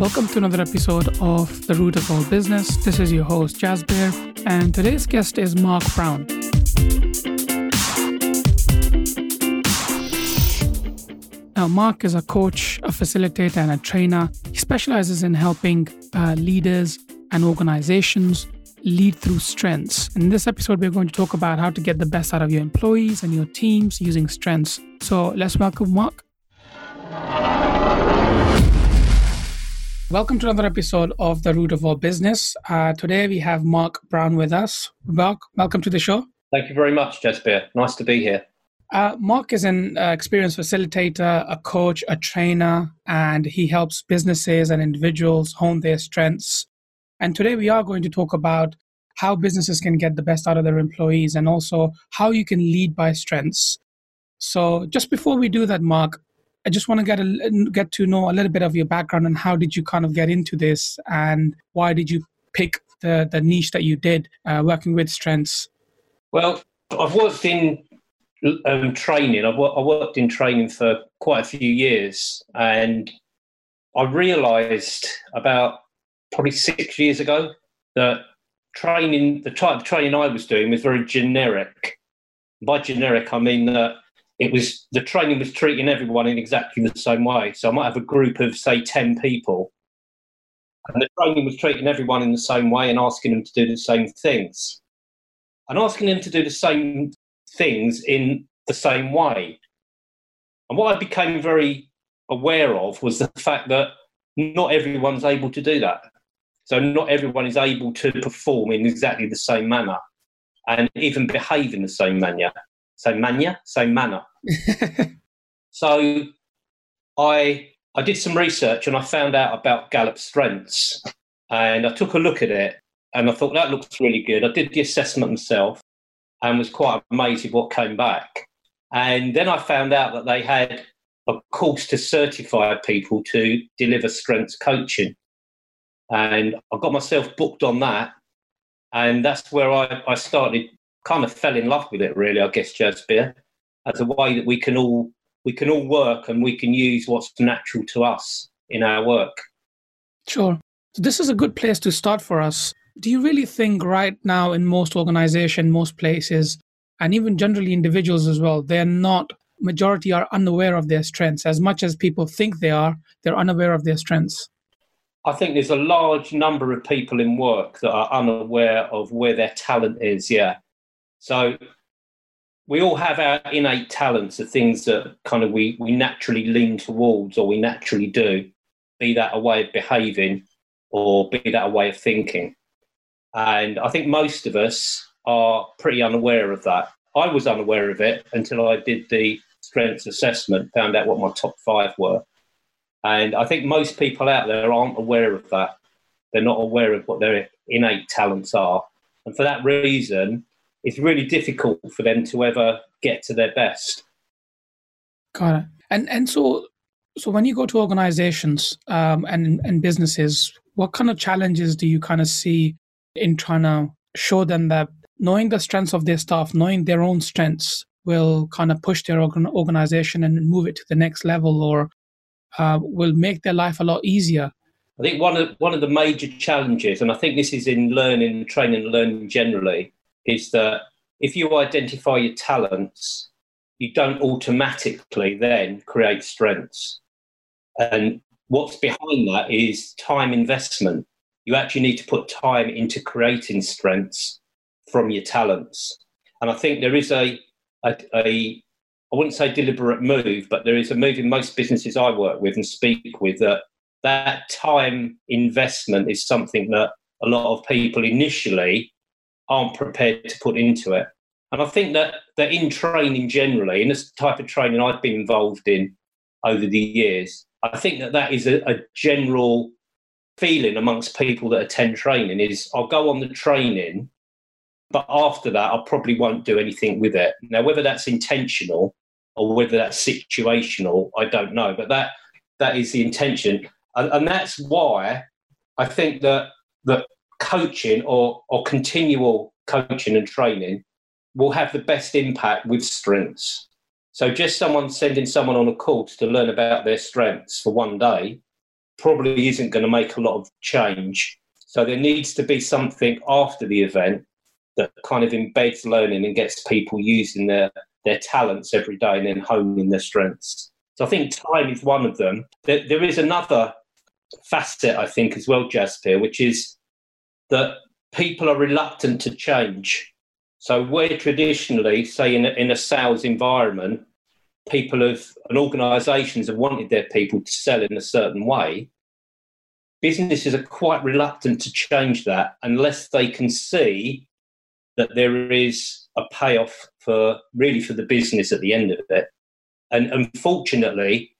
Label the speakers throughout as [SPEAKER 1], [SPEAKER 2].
[SPEAKER 1] Welcome to another episode of The Root of All Business. This is your host, Jasbir, and today's guest is Mark Brown. Now, Mark is a coach, a facilitator, and a trainer. He specializes in helping uh, leaders and organizations lead through strengths. In this episode, we're going to talk about how to get the best out of your employees and your teams using strengths. So let's welcome Mark. Welcome to another episode of The Root of All Business. Uh, today we have Mark Brown with us. Mark, welcome to the show.
[SPEAKER 2] Thank you very much, Jasbir. Nice to be here.
[SPEAKER 1] Uh, Mark is an uh, experienced facilitator, a coach, a trainer, and he helps businesses and individuals hone their strengths. And today we are going to talk about how businesses can get the best out of their employees and also how you can lead by strengths. So, just before we do that, Mark, I just want to get a, get to know a little bit of your background and how did you kind of get into this and why did you pick the the niche that you did uh, working with strengths?
[SPEAKER 2] Well, I've worked in um, training. I've, I worked in training for quite a few years, and I realised about probably six years ago that training, the type of training I was doing, was very generic. By generic, I mean that it was the training was treating everyone in exactly the same way. So I might have a group of say ten people, and the training was treating everyone in the same way and asking them to do the same things, and asking them to do the same things in the same way. And what I became very aware of was the fact that not everyone's able to do that. So not everyone is able to perform in exactly the same manner and even behave in the same manner. Same manner, same manner. So I I did some research and I found out about Gallup strengths and I took a look at it and I thought that looks really good. I did the assessment myself and was quite amazed with what came back. And then I found out that they had a course to certify people to deliver strengths coaching. And I got myself booked on that. And that's where I, I started, kind of fell in love with it, really, I guess, Jasbir, as a way that we can all we can all work and we can use what's natural to us in our work.
[SPEAKER 1] Sure. So this is a good place to start for us do you really think right now in most organization most places and even generally individuals as well they're not majority are unaware of their strengths as much as people think they are they're unaware of their strengths
[SPEAKER 2] i think there's a large number of people in work that are unaware of where their talent is yeah so we all have our innate talents the things that kind of we, we naturally lean towards or we naturally do be that a way of behaving or be that a way of thinking and I think most of us are pretty unaware of that. I was unaware of it until I did the strengths assessment, found out what my top five were. And I think most people out there aren't aware of that. They're not aware of what their innate talents are. And for that reason, it's really difficult for them to ever get to their best.
[SPEAKER 1] Got it. And and so so when you go to organizations um, and and businesses, what kind of challenges do you kind of see in trying to show them that knowing the strengths of their staff, knowing their own strengths, will kind of push their organ- organization and move it to the next level or uh, will make their life a lot easier.
[SPEAKER 2] I think one of one of the major challenges, and I think this is in learning, training, and learning generally, is that if you identify your talents, you don't automatically then create strengths. And what's behind that is time investment you actually need to put time into creating strengths from your talents. And I think there is a, a, a I wouldn't say deliberate move, but there is a move in most businesses I work with and speak with that that time investment is something that a lot of people initially aren't prepared to put into it. And I think that that in training generally, in this type of training I've been involved in over the years, I think that that is a, a general feeling amongst people that attend training is I'll go on the training, but after that, I probably won't do anything with it. Now, whether that's intentional or whether that's situational, I don't know. But that that is the intention, and, and that's why I think that that coaching or or continual coaching and training will have the best impact with strengths. So just someone sending someone on a course to learn about their strengths for one day probably isn't going to make a lot of change. So there needs to be something after the event that kind of embeds learning and gets people using their, their talents every day and then honing their strengths. So I think time is one of them. There, there is another facet, I think, as well, Jasbir, which is that people are reluctant to change. So where traditionally, say in a, in a sales environment, people have and organisations have wanted their people to sell in a certain way, businesses are quite reluctant to change that unless they can see that there is a payoff for really for the business at the end of it. And unfortunately,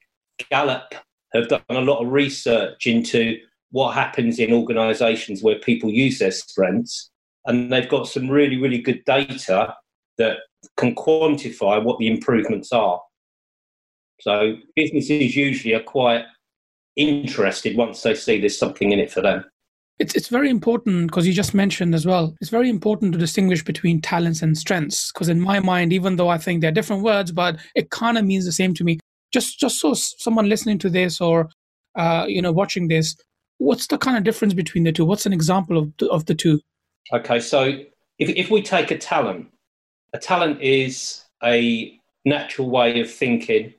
[SPEAKER 2] Gallup have done a lot of research into what happens in organisations where people use their strengths, and they've got some really, really good data that can quantify what the improvements are. So businesses usually are quite interested once they see there's something in it for them.
[SPEAKER 1] It's, it's very important because you just mentioned as well, it's very important to distinguish between talents and strengths. Because in my mind, even though I think they're different words, but it kind of means the same to me. Just, just so someone listening to this or uh, you know watching this, what's the kind of difference between the two? What's an example of the, of the two?
[SPEAKER 2] Okay, so if if we take a talent, a talent is a natural way of thinking,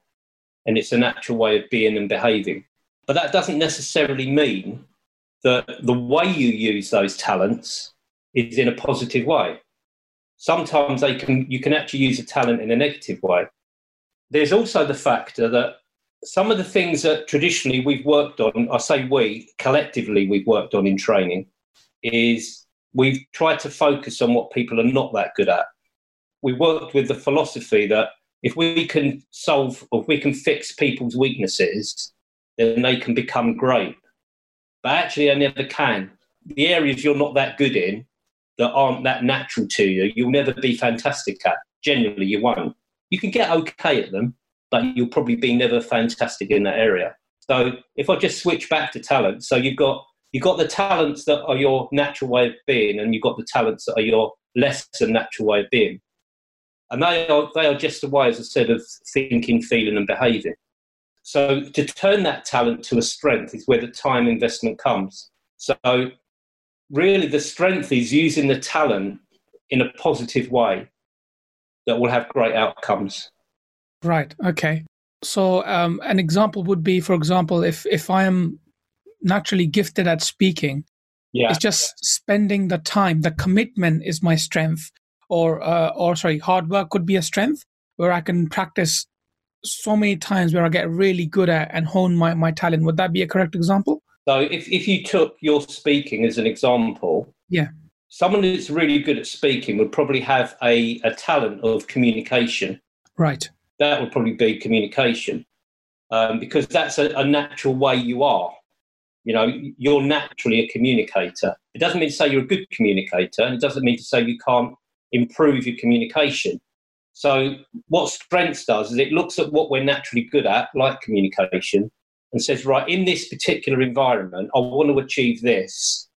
[SPEAKER 2] and it's a natural way of being and behaving. But that doesn't necessarily mean that the way you use those talents is in a positive way. Sometimes they can, you can actually use a talent in a negative way. There's also the factor that some of the things that traditionally we've worked on, I say we, collectively we've worked on in training, is we've tried to focus on what people are not that good at. We worked with the philosophy that if we can solve if we can fix people's weaknesses, then they can become great. But actually, I never can. The areas you're not that good in, that aren't that natural to you, you'll never be fantastic at. Generally, you won't. You can get okay at them, but you'll probably be never fantastic in that area. So if I just switch back to talent, so you've got you've got the talents that are your natural way of being, and you've got the talents that are your less than natural way of being. And they are they are just a way, as I said, of thinking, feeling, and behaving. So to turn that talent to a strength is where the time investment comes. So really the strength is using the talent in a positive way that will have great outcomes.
[SPEAKER 1] Right. Okay. So um, an example would be, for example, if if I am naturally gifted at speaking, yeah. it's just spending the time. The commitment is my strength, or uh, or sorry, hard work could be a strength where I can practice so many times where I get really good at and hone my, my talent. Would that be a correct example?
[SPEAKER 2] So if, if you took your speaking as an example,
[SPEAKER 1] yeah.
[SPEAKER 2] Someone who's really good at speaking would probably have a, a talent of communication.
[SPEAKER 1] Right.
[SPEAKER 2] That would probably be communication. Um, because that's a, a natural way you are. You know, you're naturally a communicator. It doesn't mean to say you're a good communicator, and it doesn't mean to say you can't improve your communication. So, what strengths does is it looks at what we're naturally good at, like communication, and says, right, in this particular environment, I want to achieve this.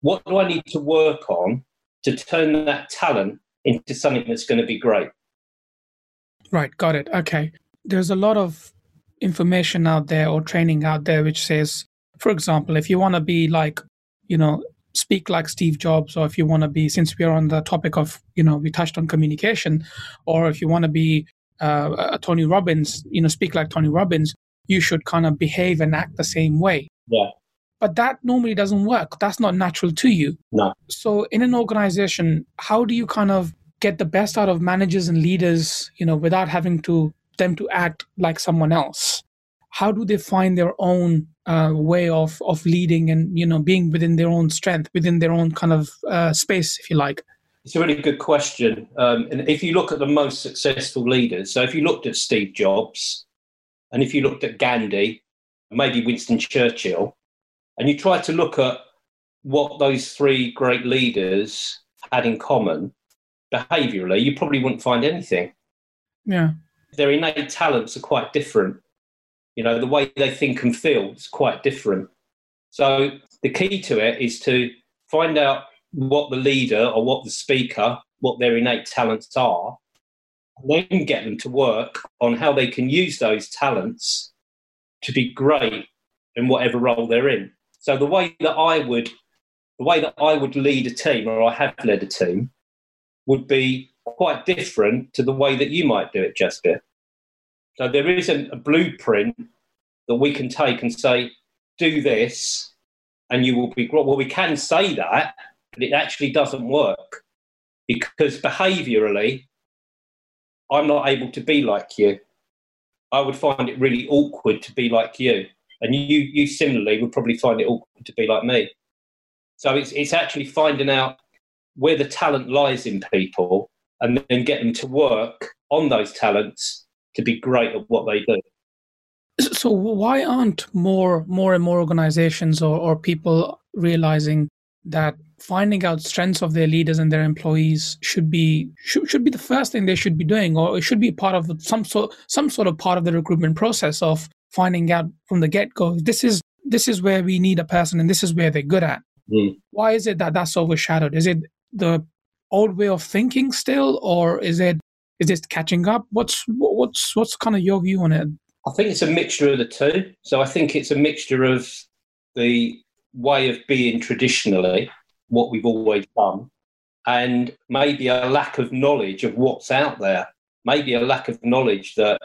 [SPEAKER 2] What do I need to work on to turn that talent into something that's going to be great?
[SPEAKER 1] Right, got it. Okay. There's a lot of information out there or training out there which says, for example, if you want to be like, you know, speak like Steve Jobs, or if you want to be, since we are on the topic of, you know, we touched on communication, or if you want to be uh, Tony Robbins, you know, speak like Tony Robbins, you should kind of behave and act the same way.
[SPEAKER 2] Yeah.
[SPEAKER 1] But that normally doesn't work. That's not natural to you.
[SPEAKER 2] No.
[SPEAKER 1] So in an organization, how do you kind of get the best out of managers and leaders, you know, without having to them to act like someone else? How do they find their own uh, way of of leading and you know being within their own strength, within their own kind of uh, space, if you like?
[SPEAKER 2] It's a really good question. Um, and if you look at the most successful leaders, so if you looked at Steve Jobs, and if you looked at Gandhi, maybe Winston Churchill, and you try to look at what those three great leaders had in common behaviorally, you probably wouldn't find anything.
[SPEAKER 1] Yeah.
[SPEAKER 2] Their innate talents are quite different. You know, the way they think and feel is quite different. So the key to it is to find out what the leader or what the speaker, what their innate talents are, and then get them to work on how they can use those talents to be great in whatever role they're in. So the way that I would the way that I would lead a team or I have led a team would be quite different to the way that you might do it, Jessica. So there isn't a blueprint that we can take and say, do this and you will be well we can say that but it actually doesn't work because behaviorally i'm not able to be like you i would find it really awkward to be like you and you you similarly would probably find it awkward to be like me so it's it's actually finding out where the talent lies in people and then get them to work on those talents to be great at what they do.
[SPEAKER 1] So why aren't more more and more organizations or, or people realizing that finding out strengths of their leaders and their employees should be should, should be the first thing they should be doing or it should be part of some sort some sort of part of the recruitment process of finding out from the get-go this is this is where we need a person and this is where they're good at? Mm. why is it that that's overshadowed? Is it the old way of thinking still or is it is this catching up what's what's what's kind of your view on it
[SPEAKER 2] I think it's a mixture of the two. So I think it's a mixture of the way of being traditionally, what we've always done, and maybe a lack of knowledge of what's out there. Maybe a lack of knowledge that,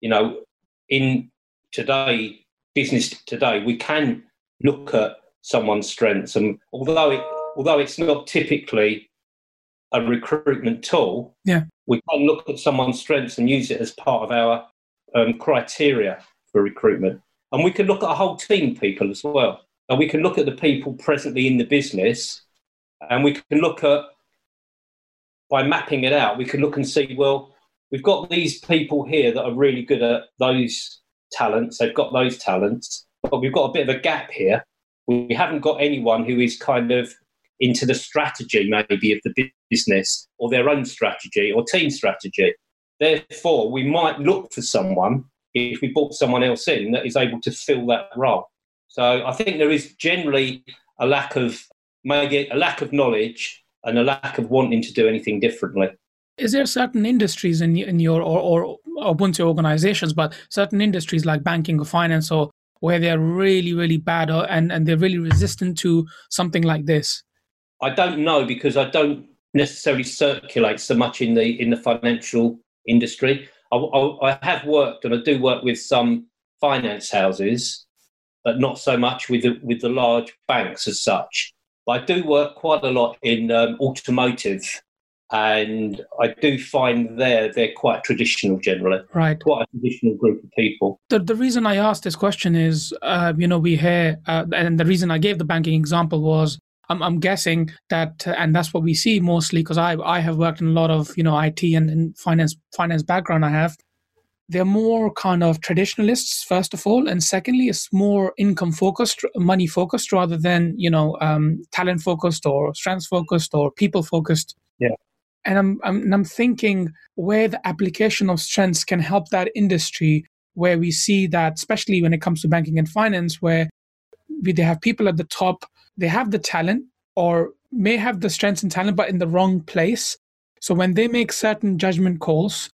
[SPEAKER 2] you know, in today, business today, we can look at someone's strengths. And although it although it's not typically a recruitment tool,
[SPEAKER 1] yeah.
[SPEAKER 2] we can look at someone's strengths and use it as part of our um, criteria for recruitment. And we can look at a whole team of people as well. And we can look at the people presently in the business and we can look at, by mapping it out, we can look and see, well, we've got these people here that are really good at those talents. They've got those talents, but we've got a bit of a gap here. We haven't got anyone who is kind of into the strategy, maybe, of the business or their own strategy or team strategy. Therefore, we might look for someone if we brought someone else in that is able to fill that role. So I think there is generally a lack of maybe a lack of knowledge and a lack of wanting to do anything differently.
[SPEAKER 1] Is there certain industries in in your or or, once organizations, but certain industries like banking or finance or where they're really really bad or, and and they're really resistant to something like this?
[SPEAKER 2] I don't know because I don't necessarily circulate so much in the in the financial industry. I, I, I have worked and I do work with some finance houses, but not so much with the, with the large banks as such. But I do work quite a lot in um, automotive, and I do find there they're quite traditional generally.
[SPEAKER 1] Right,
[SPEAKER 2] quite a traditional group of people.
[SPEAKER 1] The the reason I asked this question is, uh, you know, we hear, uh, and the reason I gave the banking example was I'm, I'm guessing that, uh, and that's what we see mostly because I, I have worked in a lot of, you know, IT and, and finance, finance background I have. They're more kind of traditionalists, first of all. And secondly, it's more income focused, money focused rather than, you know, um, talent focused or strengths focused or people focused.
[SPEAKER 2] Yeah.
[SPEAKER 1] And I'm, I'm, I'm thinking where the application of strengths can help that industry where we see that, especially when it comes to banking and finance, where we, they have people at the top they have the talent or may have the strengths and talent, but in the wrong place. So when they make certain judgment calls,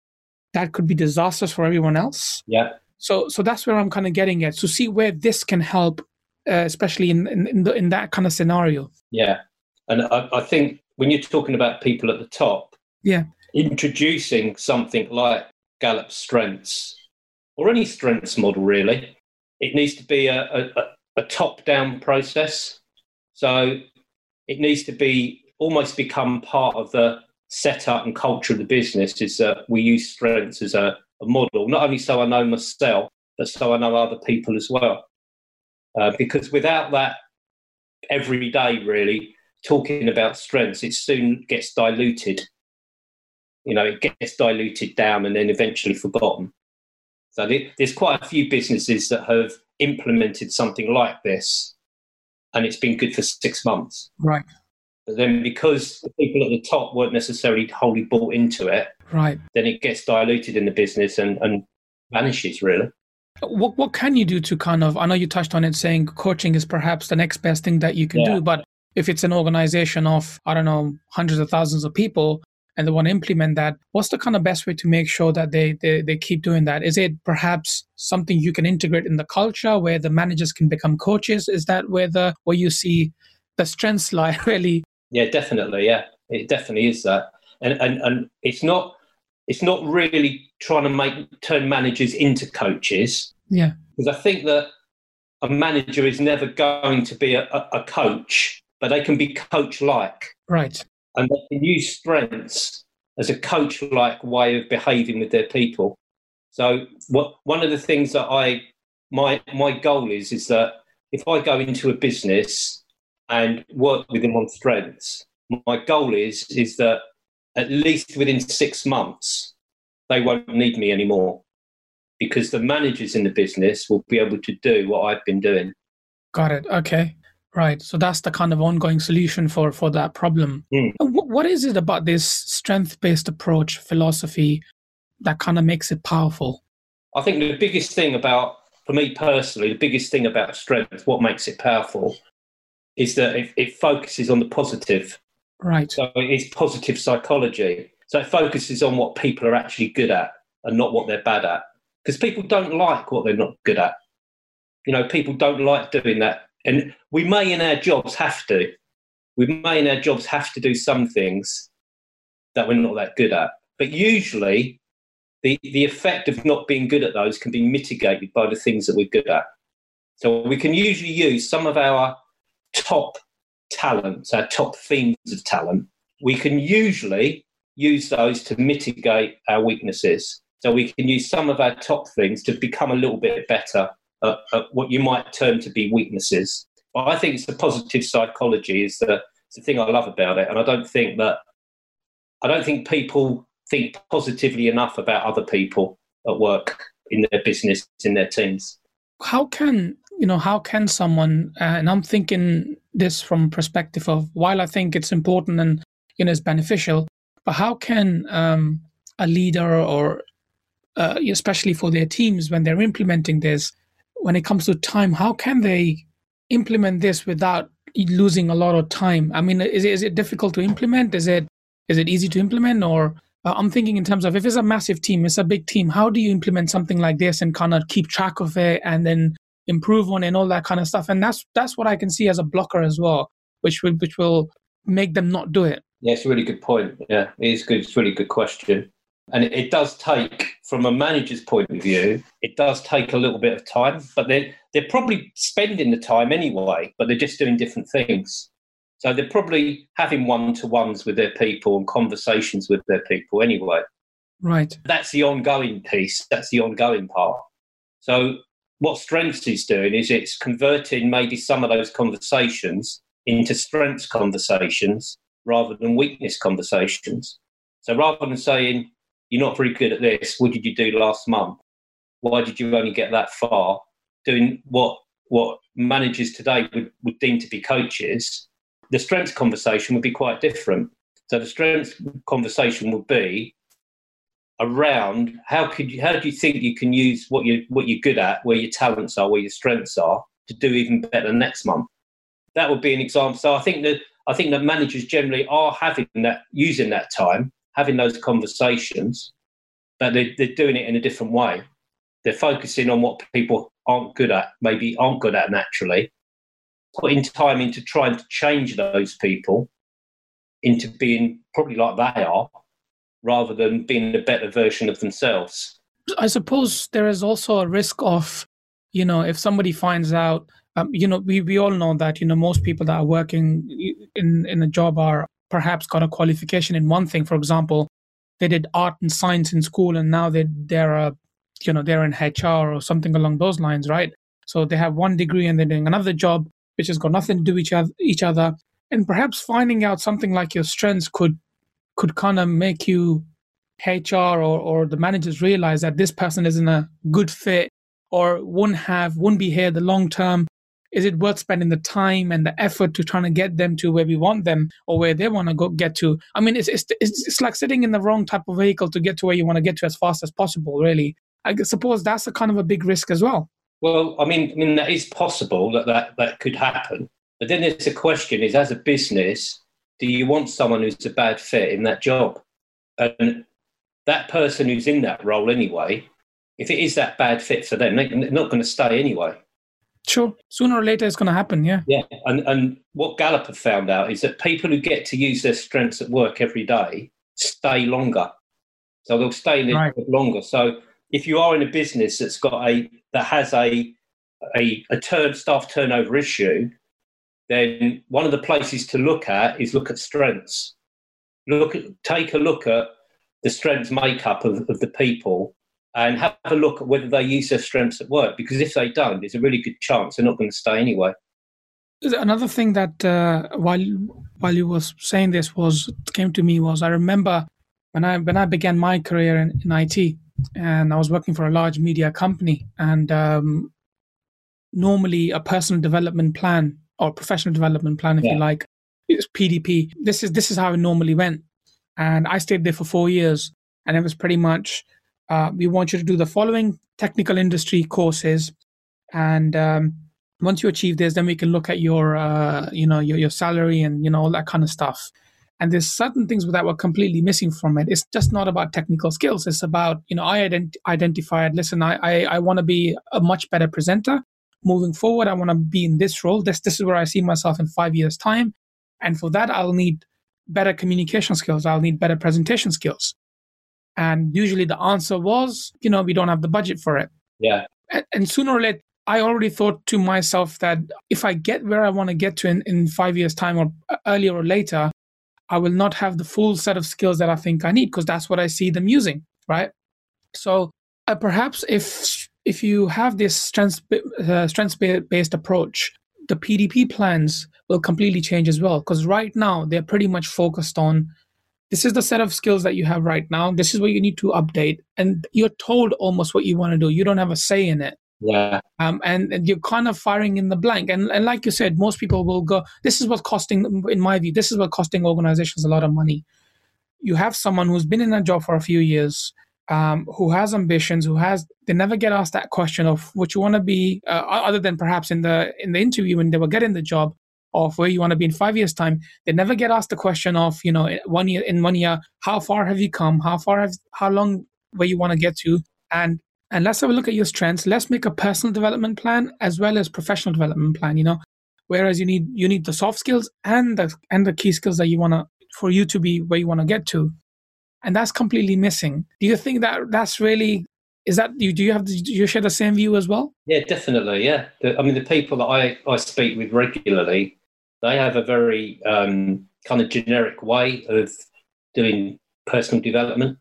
[SPEAKER 1] that could be disastrous for everyone else.
[SPEAKER 2] Yeah.
[SPEAKER 1] So so that's where I'm kind of getting at. So see where this can help, uh, especially in in in, the, in, that kind of scenario.
[SPEAKER 2] Yeah, and I, I think when you're talking about people at the top,
[SPEAKER 1] yeah,
[SPEAKER 2] introducing something like Gallup Strengths or any strengths model really, it needs to be a, a, a top down process. So it needs to be almost become part of the setup and culture of the business is that we use strengths as a, a model, not only so I know myself, but so I know other people as well. Uh, because without that every day, really, talking about strengths, it soon gets diluted. You know, it gets diluted down and then eventually forgotten. So there's quite a few businesses that have implemented something like this and it's been good for six months.
[SPEAKER 1] Right.
[SPEAKER 2] But then because the people at the top weren't necessarily wholly bought into it,
[SPEAKER 1] right,
[SPEAKER 2] then it gets diluted in the business and, and vanishes really.
[SPEAKER 1] What what can you do to kind of I know you touched on it saying coaching is perhaps the next best thing that you can yeah. do, but if it's an organization of, I don't know, hundreds of thousands of people, and they want to implement that what's the kind of best way to make sure that they, they they keep doing that? Is it perhaps something you can integrate in the culture where the managers can become coaches? Is that where the where you see the strengths lie really?
[SPEAKER 2] Yeah definitely yeah. It definitely is that. And and, and it's not it's not really trying to make turn managers into coaches.
[SPEAKER 1] Yeah.
[SPEAKER 2] Because i think that a manager is never going to be a, a, a coach but they can be coach like
[SPEAKER 1] right
[SPEAKER 2] and they can use strengths as a coach like way of behaving with their people. So what one of the things that I my my goal is is that if I go into a business and work with them on strengths, my goal is is that at least within six months they won't need me anymore because the managers in the business will be able to do what I've been doing.
[SPEAKER 1] Got it. Okay. Right. So that's the kind of ongoing solution for for that problem.
[SPEAKER 2] Mm.
[SPEAKER 1] What is it about this strength based approach philosophy that kind of makes it powerful?
[SPEAKER 2] I think the biggest thing about, for me personally, the biggest thing about strength, what makes it powerful, is that it, it focuses on the positive.
[SPEAKER 1] Right.
[SPEAKER 2] So it's positive psychology. So it focuses on what people are actually good at and not what they're bad at. Because people don't like what they're not good at. You know, people don't like doing that and we may in our jobs have to. We may in our jobs have to do some things that we're not that good at. But usually the, the effect of not being good at those can be mitigated by the things that we're good at. So we can usually use some of our top talents, our top themes of talent. We can usually use those to mitigate our weaknesses. So we can use some of our top things to become a little bit better at, at what you might term to be weaknesses. But I think it's the positive psychology is the, the thing I love about it, and I don't think that I don't think people think positively enough about other people at work, in their business, in their teams.
[SPEAKER 1] How can you know? How can someone? Uh, and I'm thinking this from perspective of while I think it's important and you know it's beneficial, but how can um, a leader or uh, especially for their teams when they're implementing this when it comes to time, how can they implement this without losing a lot of time? I mean, is it, is it difficult to implement? Is it is it easy to implement, or uh, I'm thinking in terms of if it's a massive team, it's a big team. How do you implement something like this and kind of keep track of it and then improve on it and all that kind of stuff? And that's that's what I can see as a blocker as well, which will which will make them not do it.
[SPEAKER 2] Yeah, it's a really good point. Yeah, it is good. It's a really good question. And it does take, from a manager's point of view, it does take a little bit of time, but they're, they're probably spending the time anyway, but they're just doing different things. So they're probably having one to ones with their people and conversations with their people anyway.
[SPEAKER 1] Right.
[SPEAKER 2] That's the ongoing piece, that's the ongoing part. So what Strengths is doing is it's converting maybe some of those conversations into strengths conversations rather than weakness conversations. So rather than saying, you're not very good at this. What did you do last month? Why did you only get that far? Doing what what managers today would, would deem to be coaches, the strengths conversation would be quite different. So the strengths conversation would be around how could you, how do you think you can use what you what you're good at, where your talents are, where your strengths are, to do even better next month. That would be an example. So I think that I think that managers generally are having that using that time having those conversations, but they're, they're doing it in a different way. They're focusing on what people aren't good at, maybe aren't good at naturally, putting time into trying to change those people into being probably like they are, rather than being a better version of themselves.
[SPEAKER 1] I suppose there is also a risk of, you know, if somebody finds out, um, you know, we, we all know that, you know, most people that are working in, in a job are perhaps got a qualification in one thing. For example, they did art and science in school, and now they they're a you know they're in HR or something along those lines, right? So they have one degree and they're doing another job which has got nothing to do with each other, each other. And perhaps finding out something like your strengths could could kind of make you HR or, or the managers realize that this person isn't a good fit or wouldn't have wouldn't be here the long term is it worth spending the time and the effort to trying to get them to where we want them or where they want to go get to? I mean it's, it's it's like sitting in the wrong type of vehicle to get to where you want to get to as fast as possible really. I suppose that's a kind of a big risk as well.
[SPEAKER 2] Well i mean i mean that is possible that that, that could happen. But then there's a question is as a business do you want someone who's a bad fit in that job? And that person who's in that role anyway, if it is that bad fit for them, they're not going to stay anyway.
[SPEAKER 1] Sure. Sooner or later, it's going to happen. Yeah.
[SPEAKER 2] Yeah. And and what Gallup have found out is that people who get to use their strengths at work every day stay longer. So they'll stay in it right. longer. So if you are in a business that's got a that has a a, a turn staff turnover issue, then one of the places to look at is look at strengths. Look at take a look at the strengths makeup of, of the people and have a look at whether they use their strengths at work. Because if they don't, there's a really good chance they're not going to stay anyway.
[SPEAKER 1] Another thing that uh, while while you were saying this was came to me was I remember when I when I began my career in, in IT and I was working for a large media company and um, normally a personal development plan or professional development plan, if yeah. you like, is PDP. This is this is how it normally went, and I stayed there for four years, and it was pretty much uh, we want you to do the following technical industry courses, and um, once you achieve this, then we can look at your uh, you know your your salary and you know all that kind of stuff. And there's certain things that were completely missing from it. It's just not about technical skills. It's about you know I ident- identified. Listen, I I, I want to be a much better presenter moving forward. I want to be in this role. This this is where I see myself in five years time, and for that I'll need better communication skills. I'll need better presentation skills. And usually the answer was, you know, we don't have the budget for it.
[SPEAKER 2] Yeah.
[SPEAKER 1] And, and sooner or later, I already thought to myself that if I get where I want to get to in, in five years' time or earlier or later, I will not have the full set of skills that I think I need because that's what I see them using, right? So uh, perhaps if if you have this strength uh, strengths based approach, the PDP plans will completely change as well because right now they're pretty much focused on this is the set of skills that you have right now. This is what you need to update. And you're told almost what you want to do. You don't have a say in it.
[SPEAKER 2] Yeah.
[SPEAKER 1] Um, and, and you're kind of firing in the blank. And, and like you said most people will go this is what's costing in my view this is what costing organizations a lot of money. You have someone who's been in a job for a few years um, who has ambitions who has they never get asked that question of what you want to be uh, other than perhaps in the in the interview when they were getting the job of where you want to be in five years time they never get asked the question of you know one year in one year how far have you come? How far have how long where you want to get to? And and let's have a look at your strengths. Let's make a personal development plan as well as professional development plan you know? Whereas you need you need the soft skills and the and the key skills that you want to for you to be where you want to get to. And that's completely missing. Do you think that that's really is that you do you have do you share the same view as well?
[SPEAKER 2] Yeah definitely yeah. The, i mean the people that i i speak with regularly they have a very um, kind of generic way of doing personal development,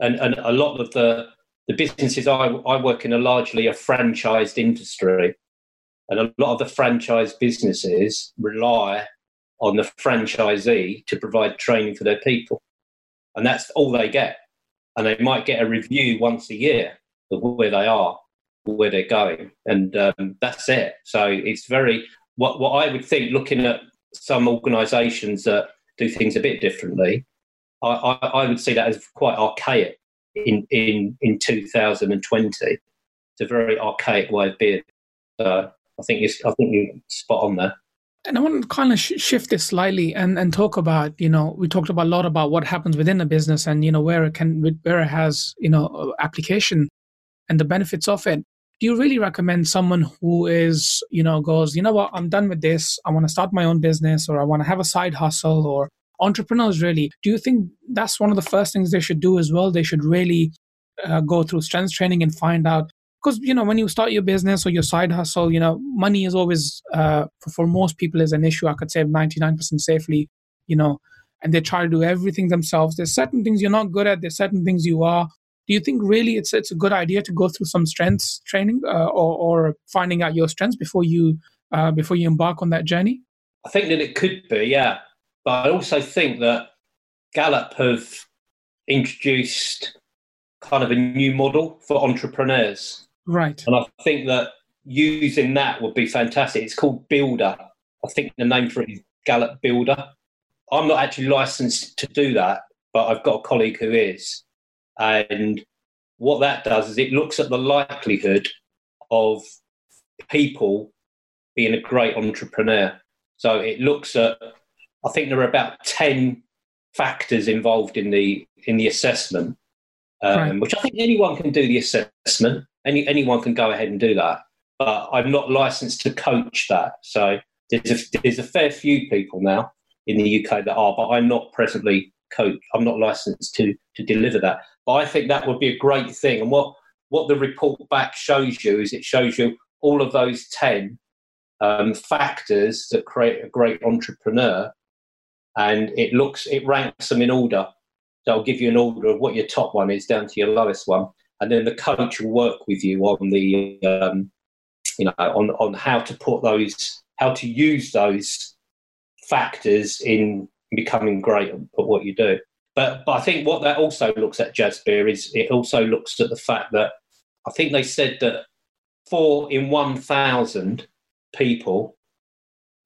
[SPEAKER 2] and and a lot of the the businesses I, I work in are largely a franchised industry, and a lot of the franchise businesses rely on the franchisee to provide training for their people, and that's all they get. And they might get a review once a year of where they are, where they're going, and um, that's it. So it's very what what I would think, looking at some organisations that do things a bit differently, I, I, I, would see that as quite archaic in in in 2020. It's a very archaic way of being. So I think it's I think you're spot on there.
[SPEAKER 1] And I want to kind of sh- shift this slightly and, and talk about, you know, we talked about a lot about what happens within a business and, you know, where it can, where it has, you know, application and the benefits of it do you really recommend someone who is you know goes you know what? I'm done with this. I want to start my own business or i want to have a side hustle or entrepreneurs really? Do you think that's one of the first things they should do as well? They should really uh, go through strength training and find out because you know when you start your business or your side hustle you know money is always uh, for, for most people is an issue i could say 99% safely you know and they try to do everything themselves. There's certain things you're not good at. There's certain things you are do you think really it's it's a good idea to go through some strengths training uh, or, or finding out your strengths before you uh, before you embark on that journey?
[SPEAKER 2] I think that it could be, yeah. But I also think that Gallup have introduced kind of a new model for entrepreneurs.
[SPEAKER 1] Right.
[SPEAKER 2] And I think that using that would be fantastic. It's called Builder. I think the name for it is Gallup Builder. I'm not actually licensed to do that, but I've got a colleague who is. And what that does is it looks at the likelihood of people being a great entrepreneur. So it looks at, I think there are about 10 factors involved in the in the assessment, um, right. which I think anyone can do the assessment. Any anyone can go ahead and do that, but I'm not licensed to coach that. So there's a, there's a fair few people now in the UK that are, but I'm not presently coach. I'm not licensed to to deliver that. But I think that would be a great thing. And what what the report back shows you is it shows you all of those ten um, factors that create a great entrepreneur, and it looks it ranks them in order. So I'll give you an order of what your top one is down to your lowest one, and then the coach will work with you on the um, you know on on how to put those how to use those factors in becoming great at what you do. But, but I think what that also looks at, Jasbir is it also looks at the fact that I think they said that four in 1,000 people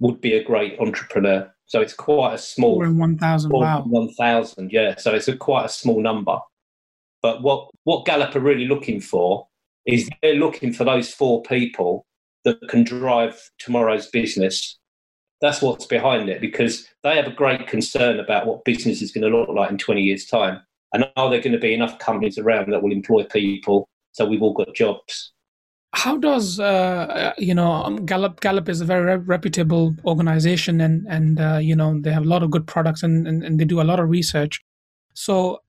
[SPEAKER 2] would be a great entrepreneur. So it's quite a small.
[SPEAKER 1] Four in 1,000, wow.
[SPEAKER 2] 1,000, yeah. So it's a quite a small number. But what, what Gallup are really looking for is they're looking for those four people that can drive tomorrow's business that's what's behind it because they have a great concern about what business is going to look like in 20 years' time. And are there going to be enough companies around that will employ people so we've all got jobs?
[SPEAKER 1] How does uh, you know um, Gallup? Gallup is a very reputable organization, and and uh, you know they have a lot of good products, and, and and they do a lot of research. So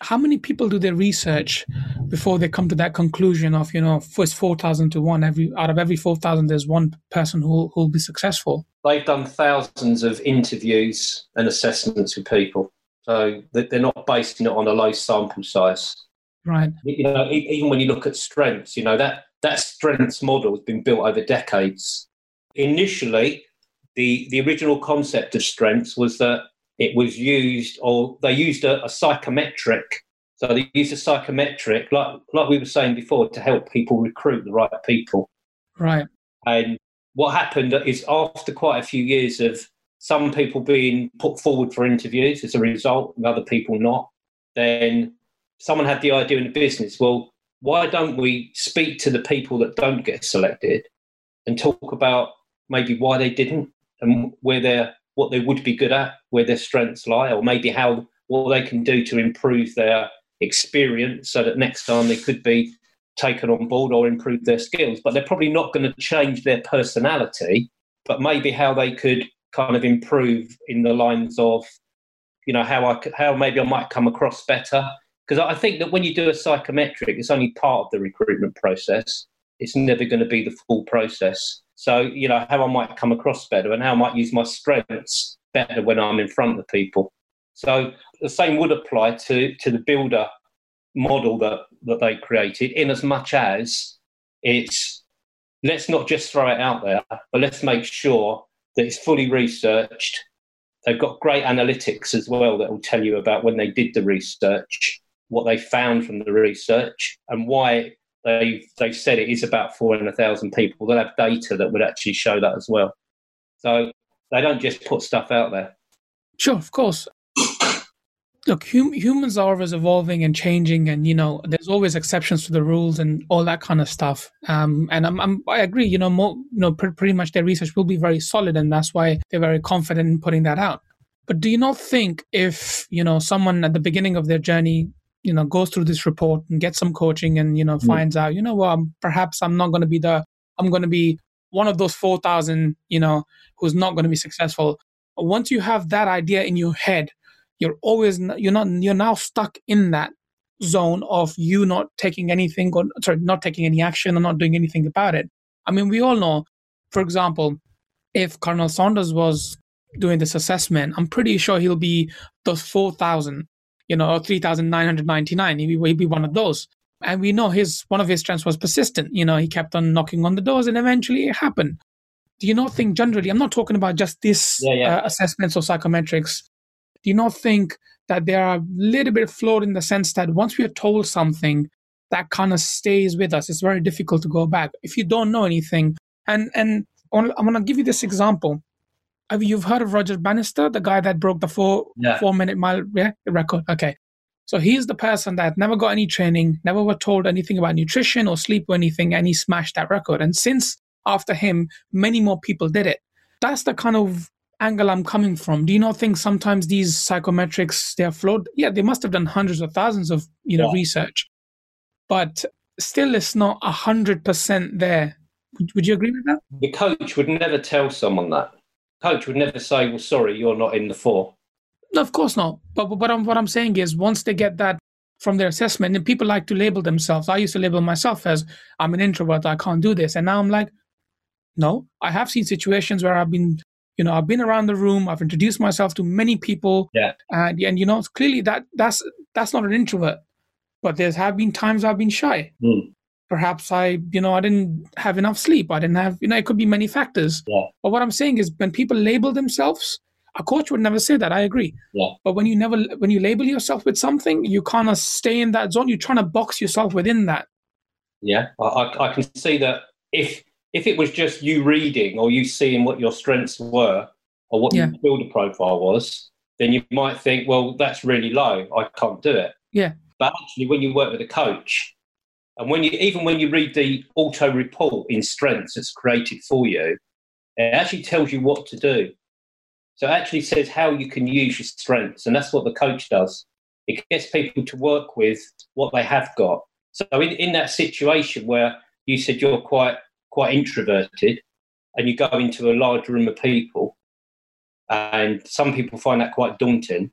[SPEAKER 1] how many people do they research before they come to that conclusion of you know first 4000 to 1 every out of every 4000 there's one person who will be successful?
[SPEAKER 2] They've done thousands of interviews and assessments with people. So they're not basing it on a low sample size.
[SPEAKER 1] Right.
[SPEAKER 2] You know even when you look at strengths you know that that strengths model has been built over decades. Initially the the original concept of strengths was that it was used, or they used a, a psychometric. So they used a psychometric, like like we were saying before, to help people recruit the right people.
[SPEAKER 1] Right.
[SPEAKER 2] And what happened is after quite a few years of some people being put forward for interviews as a result, and other people not, then someone had the idea in the business. Well, why don't we speak to the people that don't get selected and talk about maybe why they didn't and where their what they would be good at, where their strengths lie, or maybe how what they can do to improve their experience so that next time they could be taken on board or improve their skills. But they're probably not going to change their personality, but maybe how they could kind of improve in the lines of, you know, how I how maybe I might come across better. Because I think that when you do a psychometric, it's only part of the recruitment process. It's never going to be the full process. So, you know, how I might come across better and how I might use my strengths better when I'm in front of people. So the same would apply to, to the builder model that, that they created, in as much as it's let's not just throw it out there, but let's make sure that it's fully researched. They've got great analytics as well that will tell you about when they did the research, what they found from the research, and why they've they've said it is about four hundred thousand people. They'll have data that would actually show that as well. So they don't just put stuff out there.
[SPEAKER 1] Sure, of course. Look, hum- humans are always evolving and changing, and you know, there's always exceptions to the rules and all that kind of stuff. Um, and I'm, I'm, i agree. You know, more, you know, pr- pretty much their research will be very solid, and that's why they're very confident in putting that out. But do you not think if you know someone at the beginning of their journey you know goes through this report and gets some coaching and you know mm. finds out you know well perhaps i'm not going to be the i'm going to be one of those 4000 you know who's not going to be successful once you have that idea in your head you're always you're not you're now stuck in that zone of you not taking anything or sorry not taking any action or not doing anything about it i mean we all know for example if colonel sanders was doing this assessment i'm pretty sure he'll be those 4000 you know, or 3,999. He'd, he'd be one of those. And we know his one of his strengths was persistent. You know, he kept on knocking on the doors and eventually it happened. Do you not think generally, I'm not talking about just this yeah, yeah. Uh, assessments or psychometrics. Do you not think that they are a little bit flawed in the sense that once we are told something, that kind of stays with us. It's very difficult to go back if you don't know anything. And and I'm going to give you this example have you've heard of Roger Bannister, the guy that broke the four yeah. four minute mile yeah, record? Okay. So he's the person that never got any training, never were told anything about nutrition or sleep or anything, and he smashed that record. And since after him, many more people did it. That's the kind of angle I'm coming from. Do you not think sometimes these psychometrics they're flawed? Yeah, they must have done hundreds of thousands of you know yeah. research, but still, it's not a hundred percent there. Would, would you agree with that?
[SPEAKER 2] The coach would never tell someone that. Coach would never say, "Well, sorry, you're not in the four.
[SPEAKER 1] No, of course not. But, but what I'm what I'm saying is, once they get that from their assessment, and people like to label themselves. I used to label myself as I'm an introvert. I can't do this, and now I'm like, no. I have seen situations where I've been you know i've been around the room i've introduced myself to many people
[SPEAKER 2] yeah
[SPEAKER 1] and and you know clearly that that's that's not an introvert but there's have been times i've been shy
[SPEAKER 2] mm.
[SPEAKER 1] Perhaps i you know i didn't have enough sleep i didn't have you know it could be many factors
[SPEAKER 2] yeah.
[SPEAKER 1] but what i'm saying is when people label themselves a coach would never say that i agree
[SPEAKER 2] yeah.
[SPEAKER 1] but when you never when you label yourself with something you kind of stay in that zone you're trying to box yourself within that
[SPEAKER 2] yeah i, I can see that if if it was just you reading or you seeing what your strengths were or what yeah. your builder profile was, then you might think, well, that's really low. I can't do it.
[SPEAKER 1] Yeah.
[SPEAKER 2] But actually, when you work with a coach, and when you even when you read the auto report in strengths that's created for you, it actually tells you what to do. So it actually says how you can use your strengths, and that's what the coach does. It gets people to work with what they have got. So in, in that situation where you said you're quite quite introverted and you go into a large room of people and some people find that quite daunting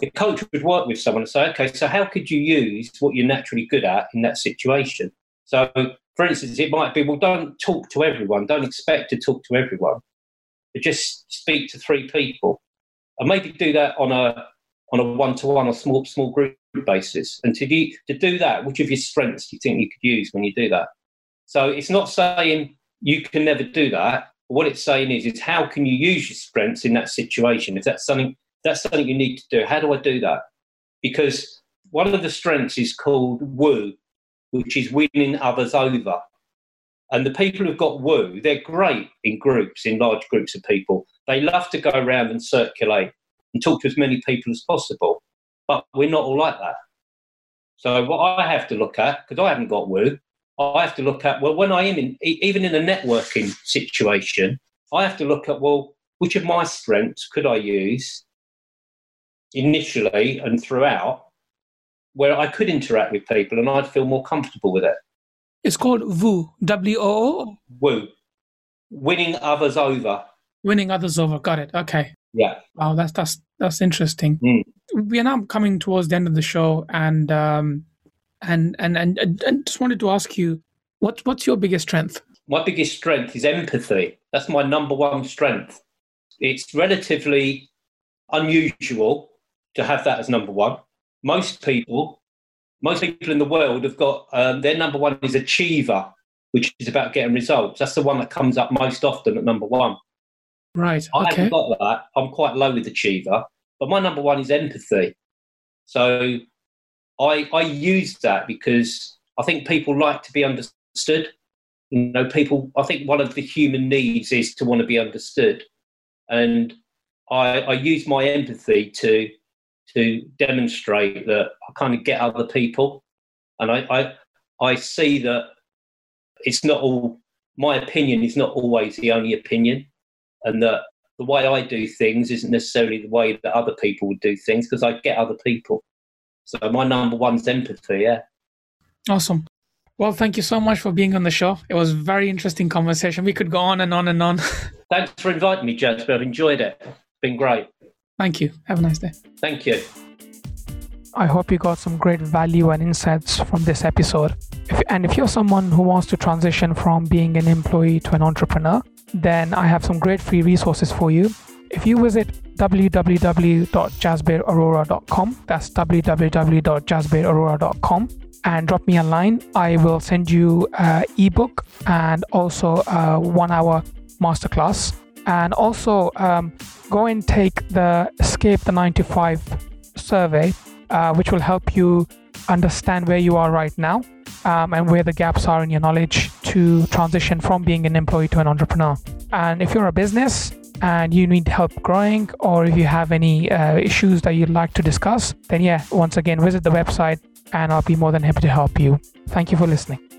[SPEAKER 2] the coach would work with someone and say okay so how could you use what you're naturally good at in that situation? So for instance it might be well don't talk to everyone. Don't expect to talk to everyone but just speak to three people. And maybe do that on a on a one-to-one or small small group basis. And to do, to do that which of your strengths do you think you could use when you do that? So it's not saying you can never do that. What it's saying is, is how can you use your strengths in that situation? If that's something that's something you need to do, how do I do that? Because one of the strengths is called woo, which is winning others over. And the people who've got woo, they're great in groups, in large groups of people. They love to go around and circulate and talk to as many people as possible. But we're not all like that. So what I have to look at, because I haven't got woo, I have to look at, well, when I am in, even in a networking situation, I have to look at, well, which of my strengths could I use initially and throughout where I could interact with people and I'd feel more comfortable with it.
[SPEAKER 1] It's called WOO, W O O.
[SPEAKER 2] WOO. Winning others over.
[SPEAKER 1] Winning others over. Got it. Okay.
[SPEAKER 2] Yeah.
[SPEAKER 1] Wow, that's that's that's interesting.
[SPEAKER 2] Mm.
[SPEAKER 1] We are now coming towards the end of the show, and um, and and and, and just wanted to ask you, what what's your biggest strength?
[SPEAKER 2] My biggest strength is empathy. That's my number one strength. It's relatively unusual to have that as number one. Most people, most people in the world have got um, their number one is achiever, which is about getting results. That's the one that comes up most often at number one.
[SPEAKER 1] Right.
[SPEAKER 2] I
[SPEAKER 1] okay.
[SPEAKER 2] haven't got that. I'm quite low with achiever, but my number one is empathy. So I, I use that because I think people like to be understood. You know, people, I think one of the human needs is to want to be understood. And I, I use my empathy to, to demonstrate that I kind of get other people. And I, I, I see that it's not all, my opinion is not always the only opinion. And that the way I do things isn't necessarily the way that other people would do things because I get other people. So my number one's empathy. Yeah.
[SPEAKER 1] Awesome. Well, thank you so much for being on the show. It was a very interesting conversation. We could go on and on and on.
[SPEAKER 2] Thanks for inviting me, Jasbir. I've enjoyed it. It's been great.
[SPEAKER 1] Thank you. Have a nice day.
[SPEAKER 2] Thank you.
[SPEAKER 1] I hope you got some great value and insights from this episode. If, and if you're someone who wants to transition from being an employee to an entrepreneur, then I have some great free resources for you. If you visit www.jasbirarora.com, that's www.jasbirarora.com, and drop me a line, I will send you an ebook and also a one hour masterclass. And also um, go and take the Escape the 95 survey, uh, which will help you understand where you are right now um, and where the gaps are in your knowledge to transition from being an employee to an entrepreneur. And if you're a business, and you need help growing, or if you have any uh, issues that you'd like to discuss, then yeah, once again, visit the website and I'll be more than happy to help you. Thank you for listening.